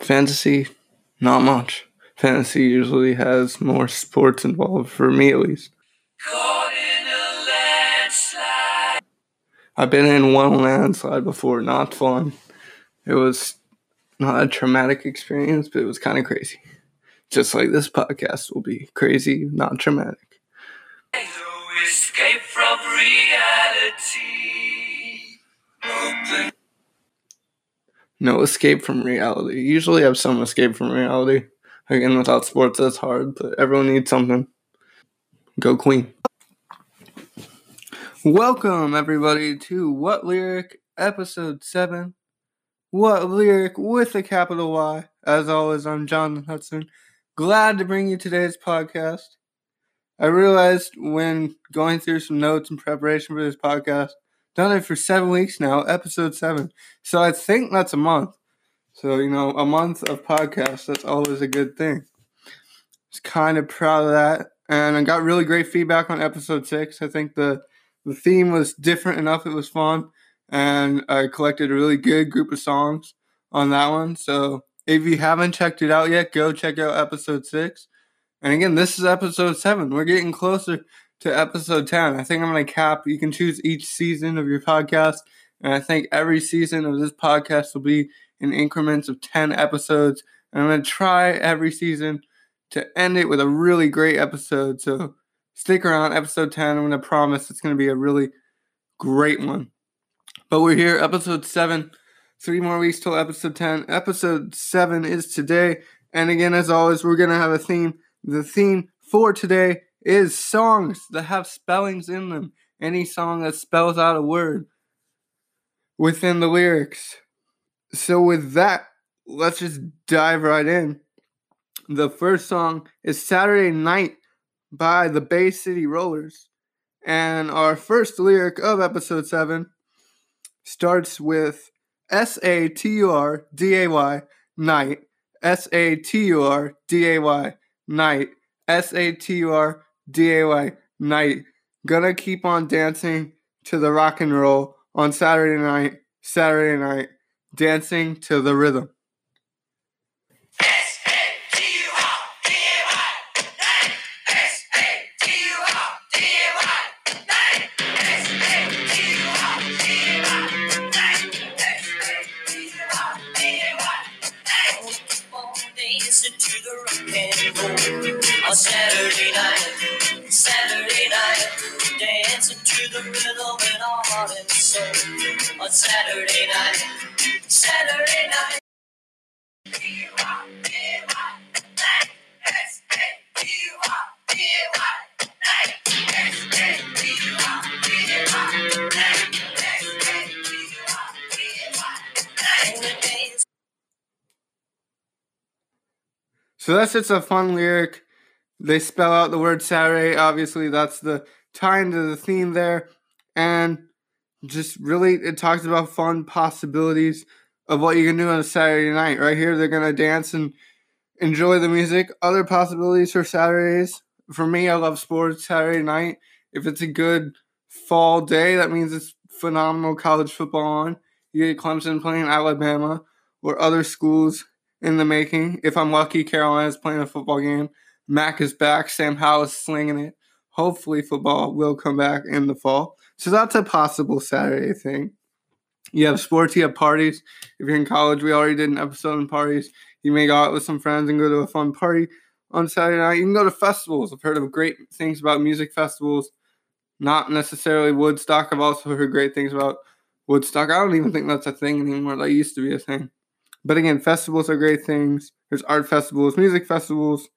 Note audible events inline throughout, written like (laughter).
Fantasy, not much. Fantasy usually has more sports involved, for me at least. I've been in one landslide before, not fun. It was not a traumatic experience, but it was kind of crazy. Just like this podcast will be crazy, not traumatic. No escape from reality. Usually have some escape from reality. Again, without sports, that's hard, but everyone needs something. Go Queen. Welcome, everybody, to What Lyric, Episode 7. What Lyric with a capital Y. As always, I'm John Hudson. Glad to bring you today's podcast. I realized when going through some notes in preparation for this podcast, done it for seven weeks now, episode seven. So I think that's a month. So, you know, a month of podcasts, that's always a good thing. Just kind of proud of that. And I got really great feedback on episode six. I think the the theme was different enough, it was fun. And I collected a really good group of songs on that one. So if you haven't checked it out yet, go check out episode six. And again, this is episode seven. We're getting closer to episode 10. I think I'm going to cap, you can choose each season of your podcast. And I think every season of this podcast will be in increments of 10 episodes. And I'm going to try every season to end it with a really great episode. So stick around, episode 10. I'm going to promise it's going to be a really great one. But we're here, episode 7. Three more weeks till episode 10. Episode 7 is today. And again, as always, we're going to have a theme. The theme for today is songs that have spellings in them. Any song that spells out a word within the lyrics. So, with that, let's just dive right in. The first song is Saturday Night by the Bay City Rollers. And our first lyric of episode 7 starts with S A T U R D A Y night. S A T U R D A Y night. S A T U R D A Y night. Gonna keep on dancing to the rock and roll on Saturday night. Saturday night. Dancing to the rhythm. The rhythm in our heart and soul. On Saturday night, Saturday night. So that's just a fun lyric. They spell out the word Saturday. Obviously, that's the tie into the theme there. And just really, it talks about fun possibilities of what you can do on a Saturday night. Right here, they're going to dance and enjoy the music. Other possibilities for Saturdays. For me, I love sports Saturday night. If it's a good fall day, that means it's phenomenal college football on. You get Clemson playing Alabama or other schools in the making. If I'm lucky, Carolina's playing a football game. Mack is back. Sam Howell is slinging it. Hopefully, football will come back in the fall. So that's a possible Saturday thing. You have sports, you have parties. If you're in college, we already did an episode on parties. You may go out with some friends and go to a fun party on Saturday night. You can go to festivals. I've heard of great things about music festivals. Not necessarily Woodstock. I've also heard great things about Woodstock. I don't even think that's a thing anymore. That used to be a thing. But again, festivals are great things. There's art festivals, music festivals,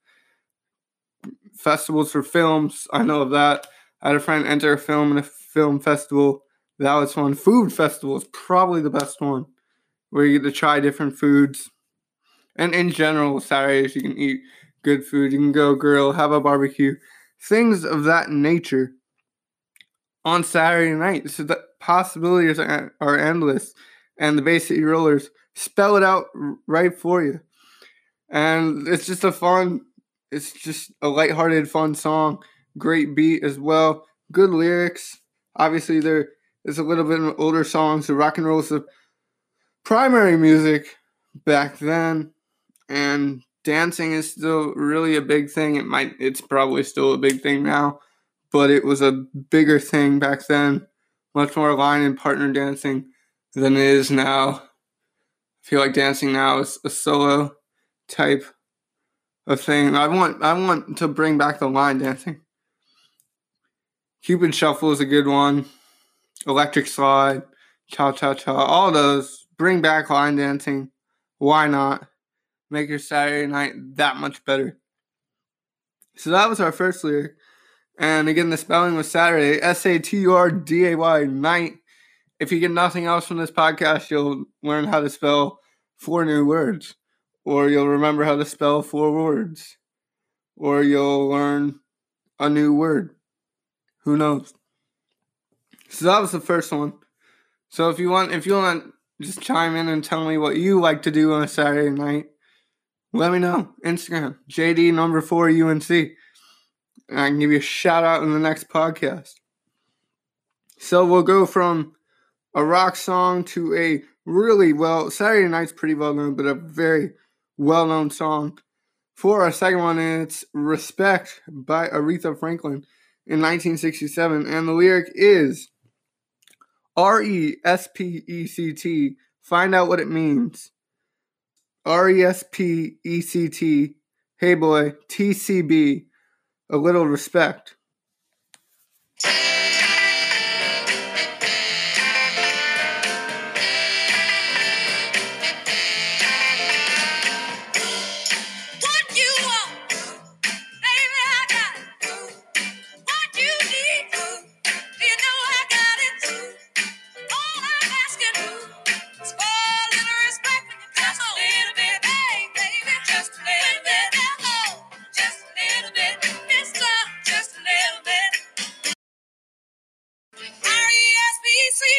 festivals for films. I know of that. I had a friend enter a film in a film festival. That was fun. Food festival is probably the best one, where you get to try different foods. And in general, Saturdays you can eat good food. You can go grill, have a barbecue, things of that nature. On Saturday night, so the possibilities are, endless, and the Bay City Rollers spell it out right for you. And it's just a fun, it's just a lighthearted, fun song. Great beat as well. Good lyrics. Obviously, there is a little bit of older songs. The rock and roll is the, primary music back then, and dancing is still really a big thing. It might, it's probably still a big thing now, but it was a bigger thing back then. Much more line and partner dancing than it is now. I feel like dancing now is a solo type of thing. I want I want to bring back the line dancing. Cupid Shuffle is a good one. Electric Slide, Cha Cha Cha, all those. Bring back line dancing. Why not? Make your Saturday night that much better. So that was our first lyric. And again, the spelling was Saturday. S A T U R D A Y, night. If you get nothing else from this podcast, you'll learn how to spell four new words or you'll remember how to spell four words, or you'll learn a new word. Who knows? So that was the first one. So if you want, if you want just chime in and tell me what you like to do on a Saturday night, let me know. Instagram, JD number four UNC. And I can give you a shout out in the next podcast. So we'll go from a rock song to a really well Saturday night's pretty well known, but a very well known song. For our second one, it's Respect by Aretha Franklin in 1967. And the lyric is R E S P E C T. Find out what it means. R E S P E C T. Hey boy, TCB. A little respect.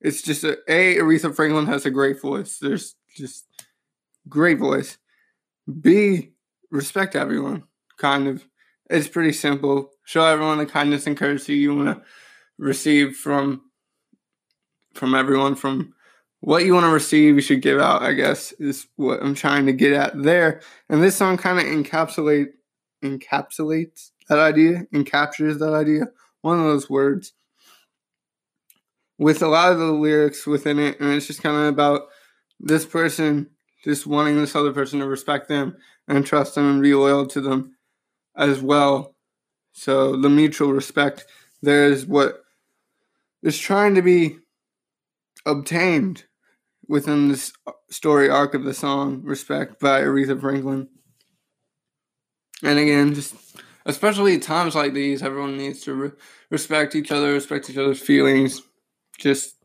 It's just a, a Aretha Franklin has a great voice. There's just great voice. B respect everyone. Kind of. It's pretty simple. Show everyone the kindness and courtesy you want to receive from from everyone. From what you want to receive, you should give out. I guess is what I'm trying to get at there. And this song kind of encapsulate encapsulates that idea, encaptures that idea. One of those words with a lot of the lyrics within it, and it's just kind of about this person just wanting this other person to respect them and trust them and be loyal to them as well. So the mutual respect there is what is trying to be obtained within this uh, story arc of the song "Respect" by Aretha Franklin. And again, just especially times like these, everyone needs to re- respect each other, respect each other's feelings, just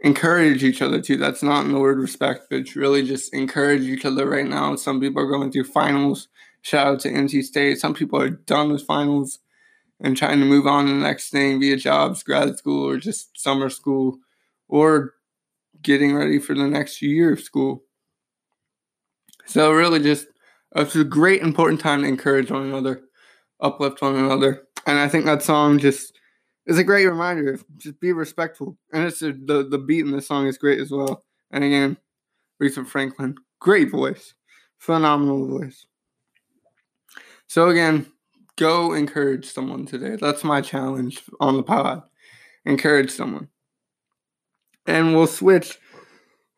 encourage each other too. That's not in the word respect, but really just encourage each other right now. Some people are going through finals. Shout out to NC State. Some people are done with finals and trying to move on to the next thing via jobs, grad school, or just summer school, or getting ready for the next year of school. So really just it's a great important time to encourage one another, uplift one another. And I think that song just is a great reminder. Just be respectful. And it's a, the the beat in the song is great as well. And again, Aretha Franklin, great voice, phenomenal voice. So again, go encourage someone today. That's my challenge on the pod. Encourage someone. And we'll switch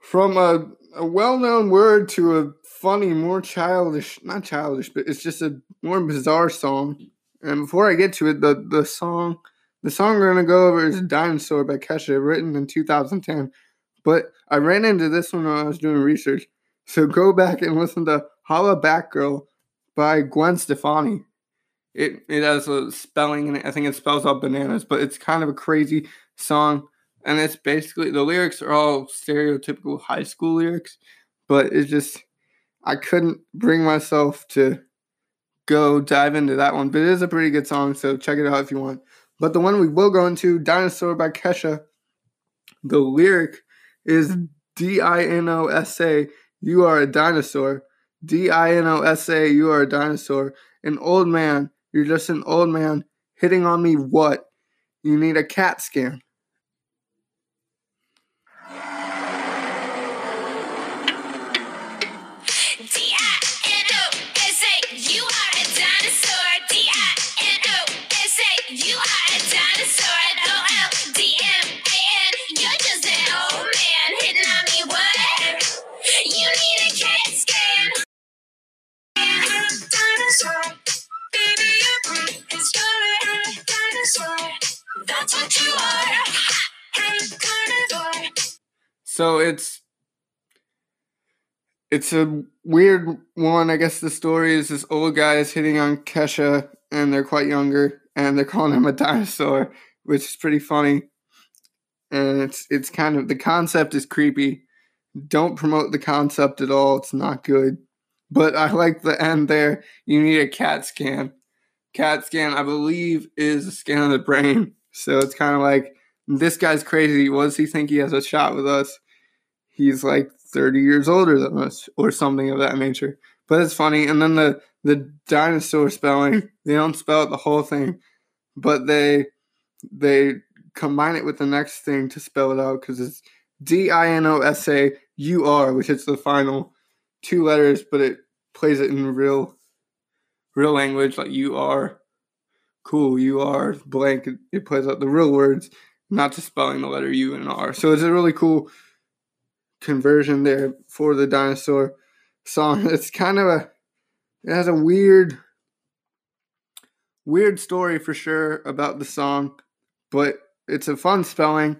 from a, a well-known word to a funny, more childish, not childish, but it's just a more bizarre song. And before I get to it, the, the song the song we're gonna go over is Dinosaur by Kesha, written in 2010. But I ran into this one when I was doing research. So go back and listen to Hollaback Girl by Gwen Stefani. It it has a spelling in it. I think it spells out bananas, but it's kind of a crazy song. And it's basically the lyrics are all stereotypical high school lyrics, but it's just I couldn't bring myself to go dive into that one, but it is a pretty good song, so check it out if you want. But the one we will go into, Dinosaur by Kesha, the lyric is hmm. D I N O S A, you are a dinosaur. D I N O S A, you are a dinosaur. An old man, you're just an old man hitting on me what? You need a CAT scan. That's what you are. So it's it's a weird one. I guess the story is this old guy is hitting on Kesha, and they're quite younger, and they're calling him a dinosaur, which is pretty funny. And it's it's kind of the concept is creepy. Don't promote the concept at all. It's not good. But I like the end there. You need a CAT scan. CAT scan, I believe, is a scan of the brain. So it's kind of like this guy's crazy. What does he think he has a shot with us? He's like 30 years older than us or something of that nature. But it's funny. And then the the dinosaur spelling, they don't spell out the whole thing, but they they combine it with the next thing to spell it out because it's D I N O S A U R, which is the final two letters, but it plays it in real real language like you are cool, you are blank. It, plays out the real words, not just spelling the letter U and R. So it's a really cool conversion there for the dinosaur song. (laughs) It's kind of a it has a weird weird story for sure about the song, but it's a fun spelling.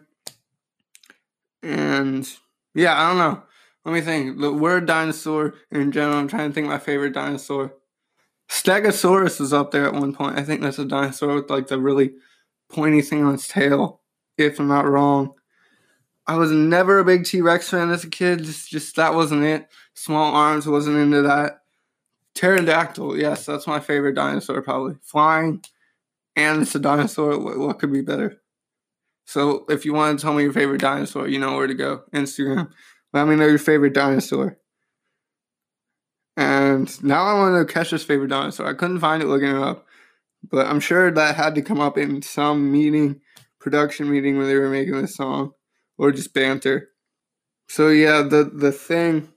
And yeah, I don't know. Let me think. The word dinosaur in general, I'm trying to think my favorite dinosaur. Stegosaurus was up there at one point. I think that's a dinosaur with like the really pointy thing on its tail, if I'm not wrong. I was never a big T Rex fan as a kid. Just, just that wasn't it. Small arms wasn't into that. Pterodactyl, yes, that's my favorite dinosaur, probably flying, and it's a dinosaur. What, what could be better? So, if you want to tell me your favorite dinosaur, you know where to go. Instagram. Let me know your favorite dinosaur. And now I want to know Kesha's favorite dinosaur. I couldn't find it looking it up, but I'm sure that had to come up in some meeting, production meeting when they were making this song, or just banter. So yeah, the the thing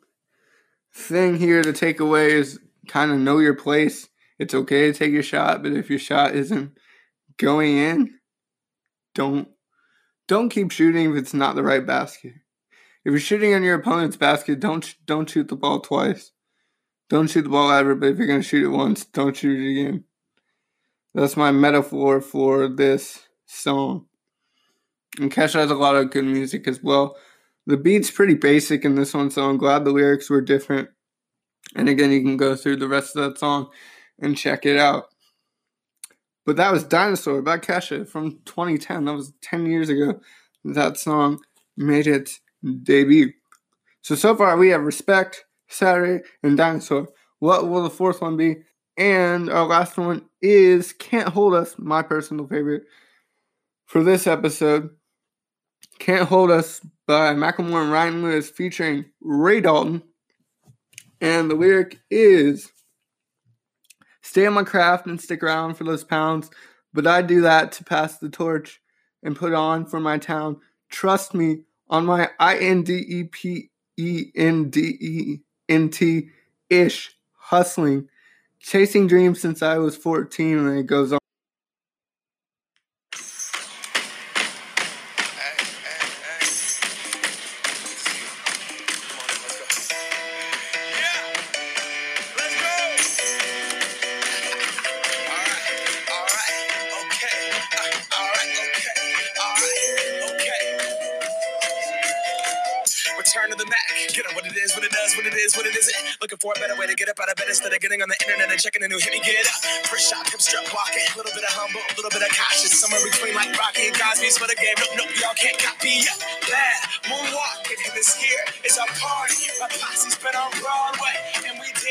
thing here to take away is kind of know your place. It's okay to take your shot, but if your shot isn't going in, don't don't keep shooting if it's not the right basket. If you're shooting on your opponent's basket, don't don't shoot the ball twice. Don't shoot the ball ever, but if you're gonna shoot it once, don't shoot it again. That's my metaphor for this song. And Kesha has a lot of good music as well. The beat's pretty basic in this one, so I'm glad the lyrics were different. And again, you can go through the rest of that song and check it out. But that was Dinosaur by Kesha from 2010. That was 10 years ago. That song made its debut. So, so far we have Respect, Saturday, and Dinosaur. What will the fourth one be? And our last one is Can't Hold Us, my personal favorite for this episode. Can't Hold Us by Macklemore and Ryan Lewis featuring Ray Dalton. And the lyric is Stay on my craft and stick around for those pounds, but I do that to pass the torch and put on for my town. Trust me on my I N D E P E N D E N T ish hustling, chasing dreams since I was 14, and it goes on. Yeah, it is, what it does, what it is, what it isn't. Looking for a better way to get up out of bed instead of getting on the internet and checking a new hit me get up. First shot, hip strut walking. A little bit of humble, a little bit of cautious. Somewhere between like Rocky and Cosby's for the game. Nope, nope, y'all can't copy yet. Bad moonwalking. And this here is our party. My posse's been on Broadway.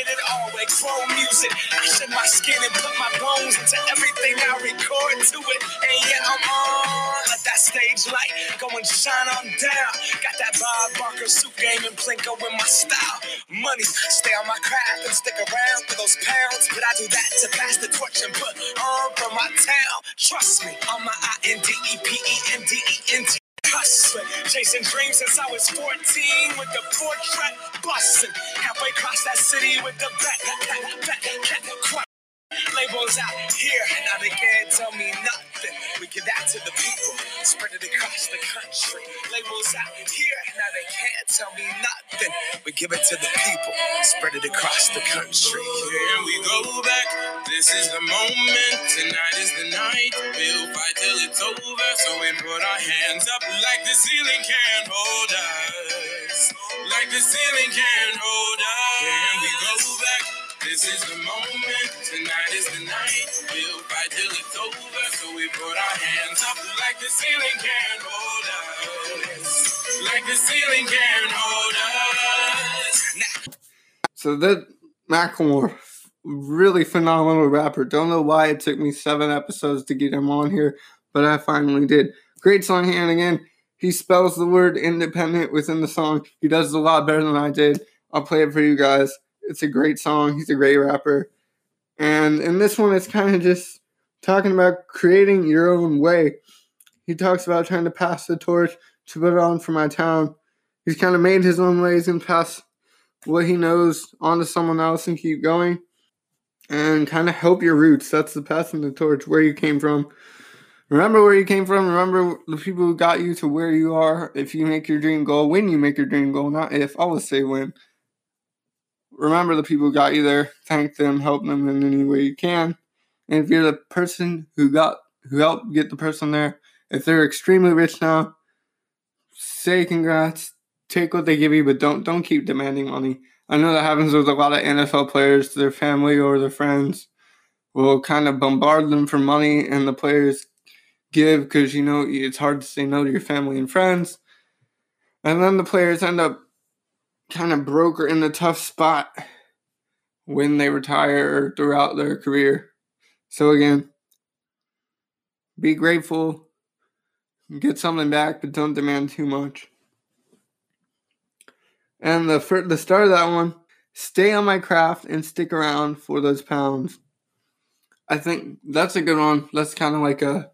It all with music. I shed my skin and put my bones into everything I record to it. And yeah, I'm on. Let that stage light go and shine on down. Got that Bob Barker suit game and Plinko in my style. Money, stay on my craft and stick around for those pounds. But I do that to pass the torch and put on for my town. Trust me, on my I N D E P E N D E N T. Chasing dreams since I was 14 with the portrait busting. Halfway across that city with the back, back, back, back, back. Labels out here, now they can't tell me nothing. We give that to the people, spread it across the country. Labels out here, now they can't tell me nothing. We give it to the people, spread it across the country. Here we go back. This is the moment. Tonight is the night. We'll fight till it's over. So we put our hands up like the ceiling can't hold us. Like the ceiling can't hold us. This is the moment. Tonight is the night. We'll fight till it's over. So we put our hands up like the ceiling can't hold us. Like the ceiling can't hold us. So that Macklemore, really phenomenal rapper. Don't know why it took me seven episodes to get him on here, but I finally did. Great song, and again, he spells the word independent within the song. He does it a lot better than I did. I'll play it for you guys. It's a great song. He's a great rapper. And in this one, it's kind of just talking about creating your own way. He talks about trying to pass the torch to put it on for my town. He's kind of made his own ways and pass what he knows onto someone else and keep going and kind of help your roots. That's the passing the torch, where you came from. Remember where you came from. Remember the people who got you to where you are. If you make your dream goal, when you make your dream goal, not if. I will say when. Remember the people who got you there. Thank them. Help them in any way you can. And if you're the person who got who helped get the person there, if they're extremely rich now, say congrats. Take what they give you, but don't don't keep demanding money. I know that happens with a lot of NFL players. Their family or their friends will kind of bombard them for money, and the players give because you know it's hard to say no to your family and friends. And then the players end up kind of broke in a tough spot when they retire throughout their career. So again, be grateful, get something back, but don't demand too much. And the fir- the start of that one, stay on my craft and stick around for those pounds. I think that's a good one. That's kind of like a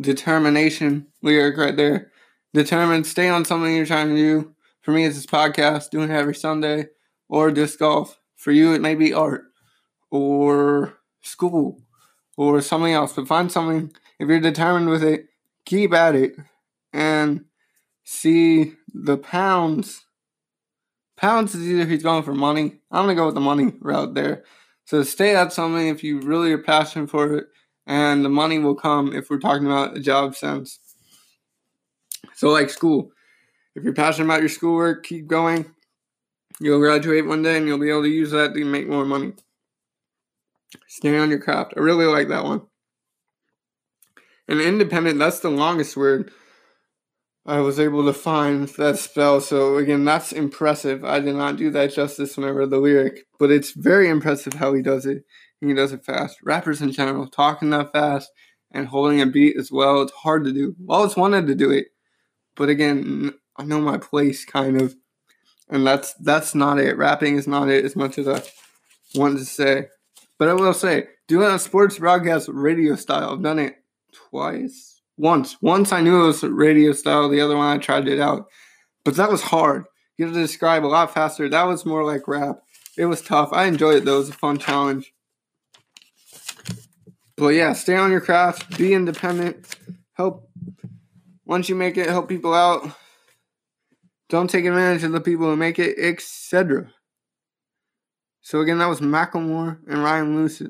determination lyric right there. Determined, stay on something you're trying to do. For me, it's this podcast, doing it every Sunday, or disc golf. For you, it may be art, or school, or something else. But find something. If you're determined with it, keep at it, and see the pounds. Pounds is either he's going for money. I'm gonna go with the money route there. So stay at something if you really are passionate for it, and the money will come if we're talking about a job sense. So like school. If you're passionate about your schoolwork, keep going. You'll graduate one day and you'll be able to use that to make more money. Stay on your craft. I really like that one. And independent, that's the longest word I was able to find that spell. So again, that's impressive. I did not do that justice when I read the lyric, but it's very impressive how he does it. And he does it fast. Rappers in general, talking that fast and holding a beat as well, it's hard to do. Wallace wanted to do it, but again, I know my place kind of, and that's that's not it. Rapping is not it as much as I wanted to say. But I will say, doing a sports broadcast radio style, I've done it twice. Once. Once I knew it was radio style, the other one I tried it out. But that was hard. You have to describe a lot faster. That was more like rap. It was tough. I enjoyed it though. It was a fun challenge. But yeah, stay on your craft, be independent, help once you make it, help people out. Don't take advantage of the people who make it, etc. So again, that was Macklemore and Ryan Lewis.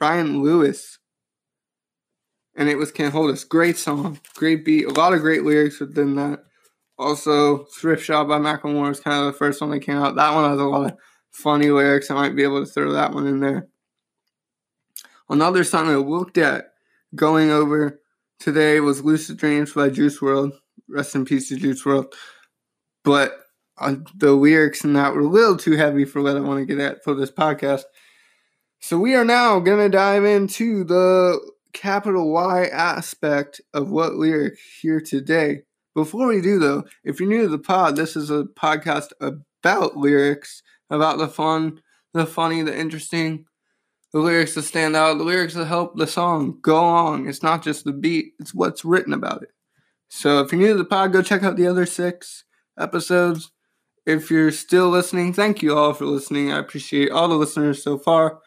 Ryan Lewis. And it was Can't Hold Us. Great song, great beat, a lot of great lyrics within that. Also, Thrift Shop by Macklemore is kind of the first one that came out. That one has a lot of funny lyrics. I might be able to throw that one in there. Another song I looked at going over today was Lucid Dreams by Juice WRLD. Rest in peace to Juice WRLD. But uh, the lyrics and that were a little too heavy for what I want to get at for this podcast. So we are now to dive into the capital Y aspect of what lyric here today. Before we do, though, if you're new to the pod, this is a podcast about lyrics, about the fun, the funny, the interesting, the lyrics that stand out, the lyrics that help the song go on. It's not just the beat, it's what's written about it. So if you're new to the pod, go check out the other six episodes. If you're still listening, thank you all for listening. I appreciate all the listeners so far.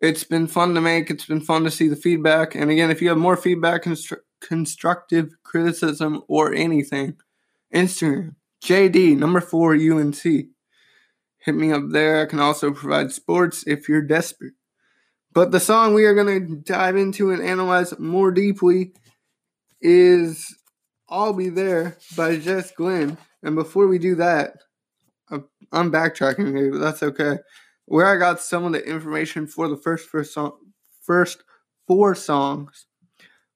It's been fun to make. It's been fun to see the feedback. And again, if you have more feedback, constru- constructive criticism, or anything, Instagram, JD, number four, UNC. Hit me up there. I can also provide sports if you're desperate. But the song we are going to dive into and analyze more deeply is I'll Be There by Jess Glynne. And before we do that, I'm backtracking here, but that's okay. Where I got some of the information for the first first song, first four songs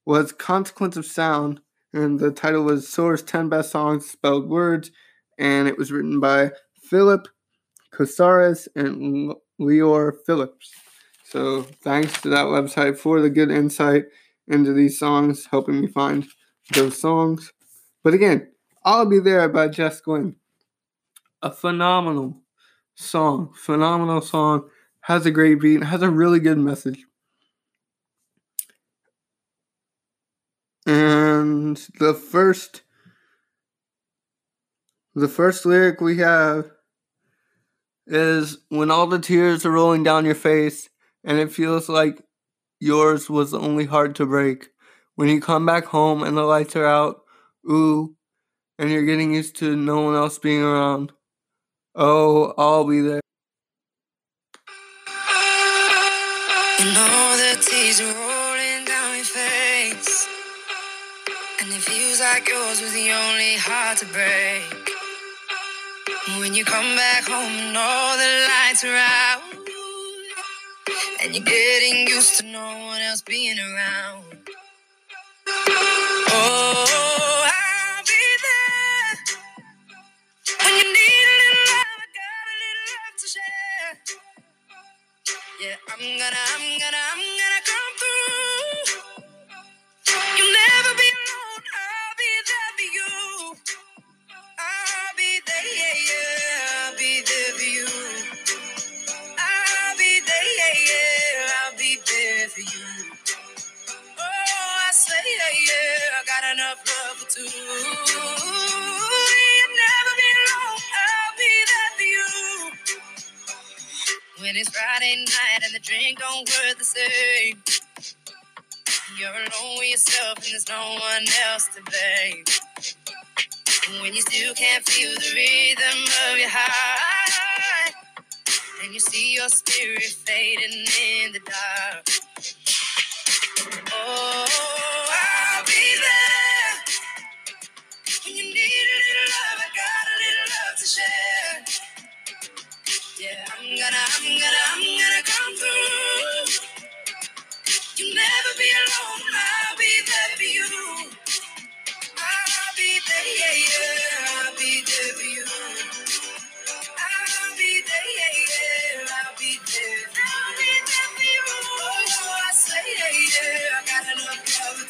was Consequence of Sound, and the title was Source 10 Best Songs Spelled Words, and it was written by Philip Cosores and Leor Phillips. So thanks to that website for the good insight into these songs, helping me find those songs. But again, I'll Be There by Jess Glynne a phenomenal song. Phenomenal song. Has a great beat. Has a really good message. And the first the first lyric we have is when all the tears are rolling down your face and it feels like yours was the only heart to break. When you come back home and the lights are out, ooh, and you're getting used to no one else being around. Oh, I'll be there. You know the tears are rolling down your face. And it feels like yours was the only heart to break. When you come back home and all the lights are out. And you're getting used to no one else being around. Yeah, I'm gonna, I'm gonna, I'm gonna yeah. I got enough love for two. You'll never be alone. I'll be there for you. When it's Friday night and the drink don't work the same. You're alone with yourself and there's no one else to blame. When you still can't feel the rhythm of your heart, and you see your spirit fading in the dark. Oh, gonna, I'm gonna, I'm gonna come through. You'll never be alone. I'll be there for you. I'll be there, yeah, yeah. I'll be there for you. I'll be there, yeah, yeah. I'll be there. I'll be there for you. Oh, I say, yeah, yeah. I got enough love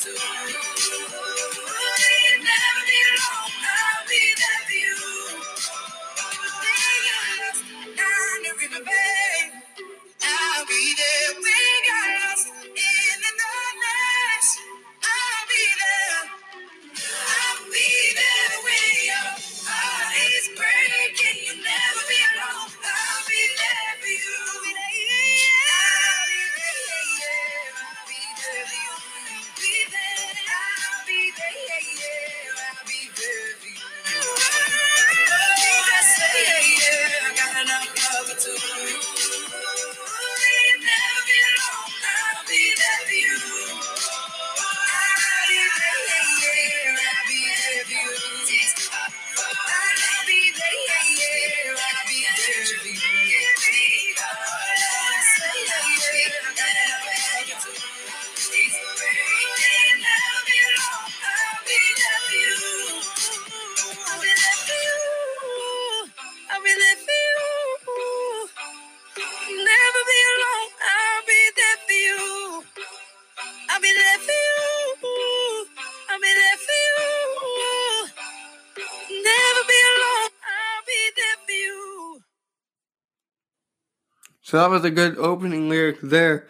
So that was a good opening lyric there.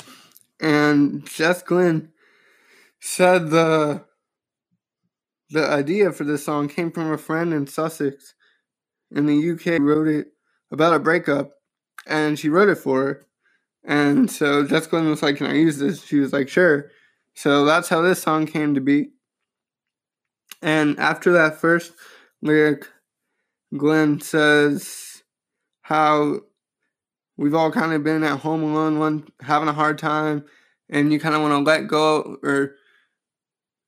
And Jess Glynne said the the idea for this song came from a friend in Sussex in the UK wrote it about a breakup and she wrote it for her. And so Jess Glynne was like, Can I use this? She was like, Sure. So that's how this song came to be. And after that first lyric, Glenn says how we've all kind of been at home alone, one having a hard time, and you kind of want to let go or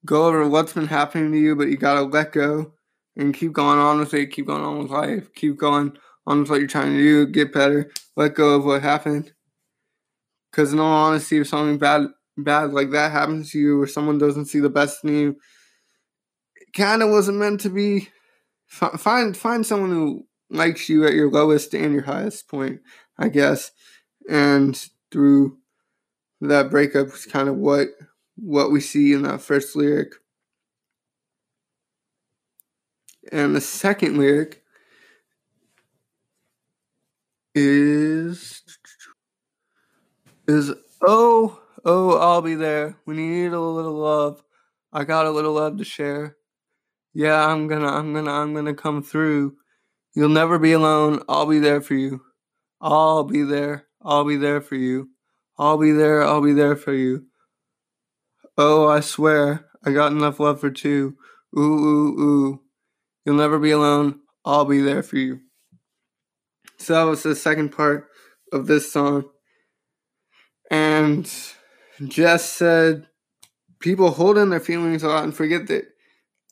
go over what's been happening to you, but you gotta let go and keep going on with it, keep going on with life, keep going on with what you're trying to do, get better, let go of what happened. Because in all honesty, if something bad bad like that happens to you, or someone doesn't see the best in you, it kind of wasn't meant to be. Find find someone who likes you at your lowest and your highest point, I guess. And through that breakup is kind of what what we see in that first lyric. And the second lyric is is oh oh I'll be there when you need a little love. I got a little love to share. Yeah, I'm gonna I'm gonna I'm gonna come through. You'll never be alone. I'll be there for you. I'll be there. I'll be there for you. I'll be there. I'll be there for you. Oh, I swear, I got enough love for two. Ooh, ooh, ooh. You'll never be alone. I'll be there for you. So that was the second part of this song. And Jess said, people hold in their feelings a lot and forget that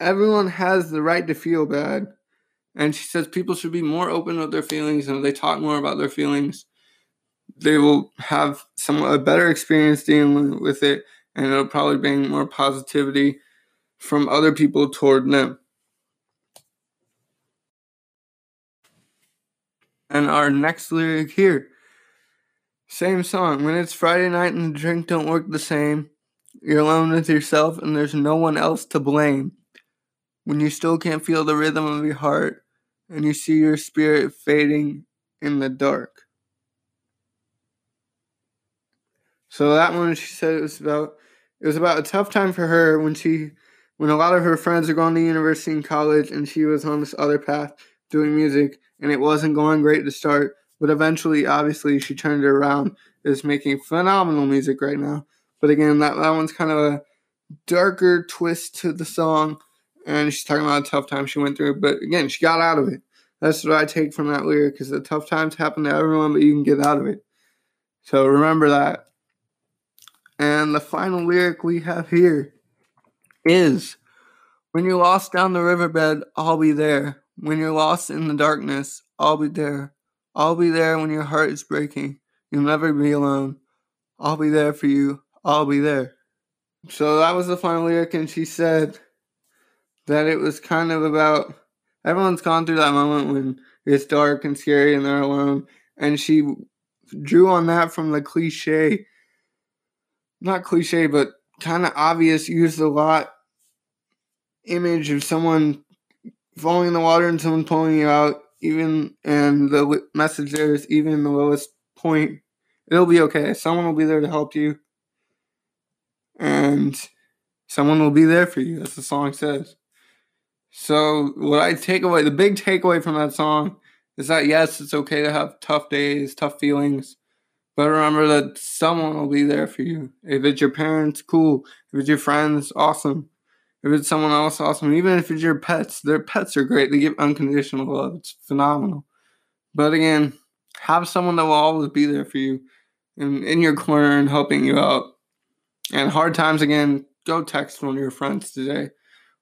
everyone has the right to feel bad. And she says people should be more open with their feelings and if they talk more about their feelings, they will have some a better experience dealing with it and it'll probably bring more positivity from other people toward them. And our next lyric here. Same song. When it's Friday night and the drink don't work the same, you're alone with yourself and there's no one else to blame. When you still can't feel the rhythm of your heart and you see your spirit fading in the dark. So that one she said it was about it was about a tough time for her when she when a lot of her friends are going to university and college and she was on this other path doing music and it wasn't going great to start, but eventually, obviously, she turned it around. Is making phenomenal music right now. But again, that, that one's kind of a darker twist to the song, and she's talking about a tough time she went through. But again, she got out of it. That's what I take from that lyric: is the tough times happen to everyone, but you can get out of it. So remember that. And the final lyric we have here is When you're lost down the riverbed, I'll be there. When you're lost in the darkness, I'll be there. I'll be there when your heart is breaking. You'll never be alone. I'll be there for you. I'll be there. So that was the final lyric, and she said that it was kind of about everyone's gone through that moment when it's dark and scary and they're alone. And she drew on that from the cliche, not cliche, but kind of obvious, used a lot image of someone falling in the water and someone pulling you out, even and the message there is even in the lowest point, it'll be okay. Someone will be there to help you, and someone will be there for you, as the song says. So, what I take away, the big takeaway from that song is that yes, it's okay to have tough days, tough feelings, but remember that someone will be there for you. If it's your parents, cool. If it's your friends, awesome. If it's someone else, awesome. Even if it's your pets, their pets are great. They give unconditional love. It's phenomenal. But again, have someone that will always be there for you and in your corner and helping you out. And hard times, again, go text one of your friends today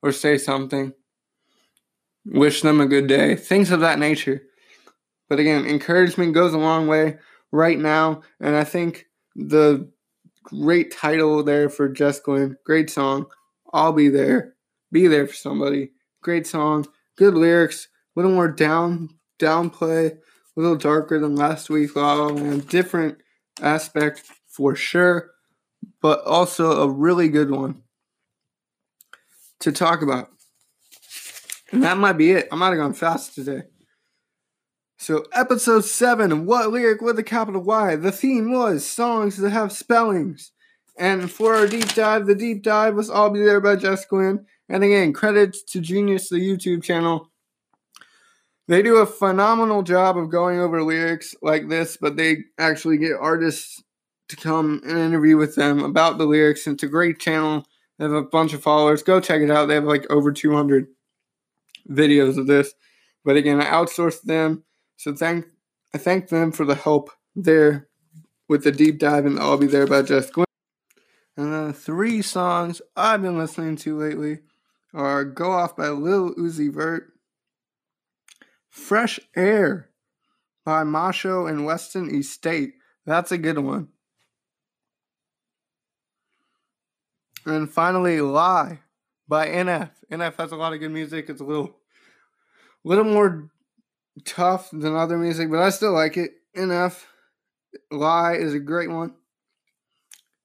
or say something. Wish them a good day. Things of that nature. But again, encouragement goes a long way right now. And I think the great title there for Jess Glynne, great song. I'll be there. Be there for somebody. Great song. Good lyrics. A little more down downplay. A little darker than last week. La La Land. Different aspect for sure. But also a really good one to talk about. And that might be it. I might have gone fast today. So, episode 7, What Lyric with a Capital Y? The theme was songs that have spellings. And for our deep dive, the deep dive was I'll Be There by Jess Glynne. And again, credits to Genius, the YouTube channel. They do a phenomenal job of going over lyrics like this, but they actually get artists to come and interview with them about the lyrics. It's a great channel. They have a bunch of followers. Go check it out. They have like over 200 videos of this. But again, I outsourced them. So thank I thank them for the help there with the deep dive and I'll be there by Jess Glynne. And the three songs I've been listening to lately are Go Off by Lil Uzi Vert, Fresh Air by Masho and Weston Estate. That's a good one. And finally, Lie by NF. NF has a lot of good music. It's a little, little more tough than other music, but I still like it. NF. Lie is a great one.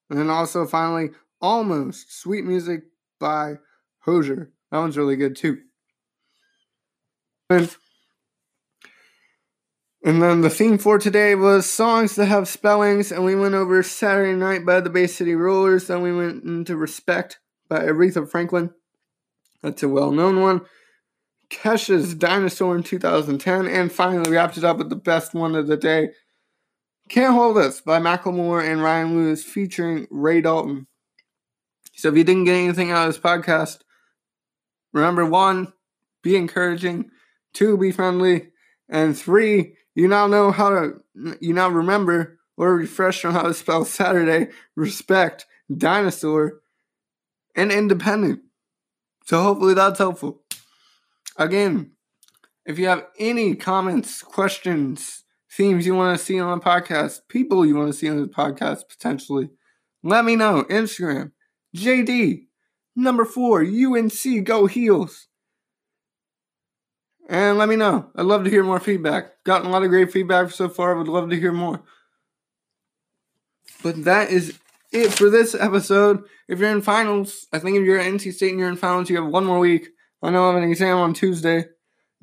And then also, finally, Almost Sweet Music by Hozier. That one's really good too. And, and then the theme for today was songs that have spellings, and we went over Saturday Night by the Bay City Rollers. Then we went into Respect by Aretha Franklin. That's a well known one. Kesha's Dinosaur in 2010. And finally, we wrapped it up with the best one of the day Can't Hold Us by Macklemore and Ryan Lewis featuring Ray Dalton. So if you didn't get anything out of this podcast, remember one, be encouraging, two, be friendly, and three, you now know how to, you now remember or refresh on how to spell Saturday, respect, dinosaur, and independent. So hopefully that's helpful. Again, if you have any comments, questions, themes you want to see on the podcast, people you want to see on the podcast potentially, let me know. Instagram, JD, number four, UNC, go heels. And let me know. I'd love to hear more feedback. Gotten a lot of great feedback so far. I would love to hear more. But that is it for this episode. If you're in finals, I think if you're at NC State and you're in finals, you have one more week. I know I have an exam on Tuesday.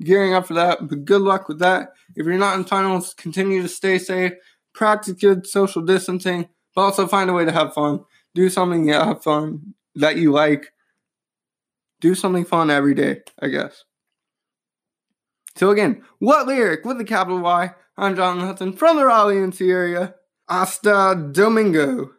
Gearing up for that, but good luck with that. If you're not in finals, continue to stay safe, practice good social distancing, but also find a way to have fun. Do something you have fun that you like. Do something fun every day, I guess. So again, what lyric with the capital Y? I'm Jonathan Hudson from the Raleigh NC area. Hasta Domingo.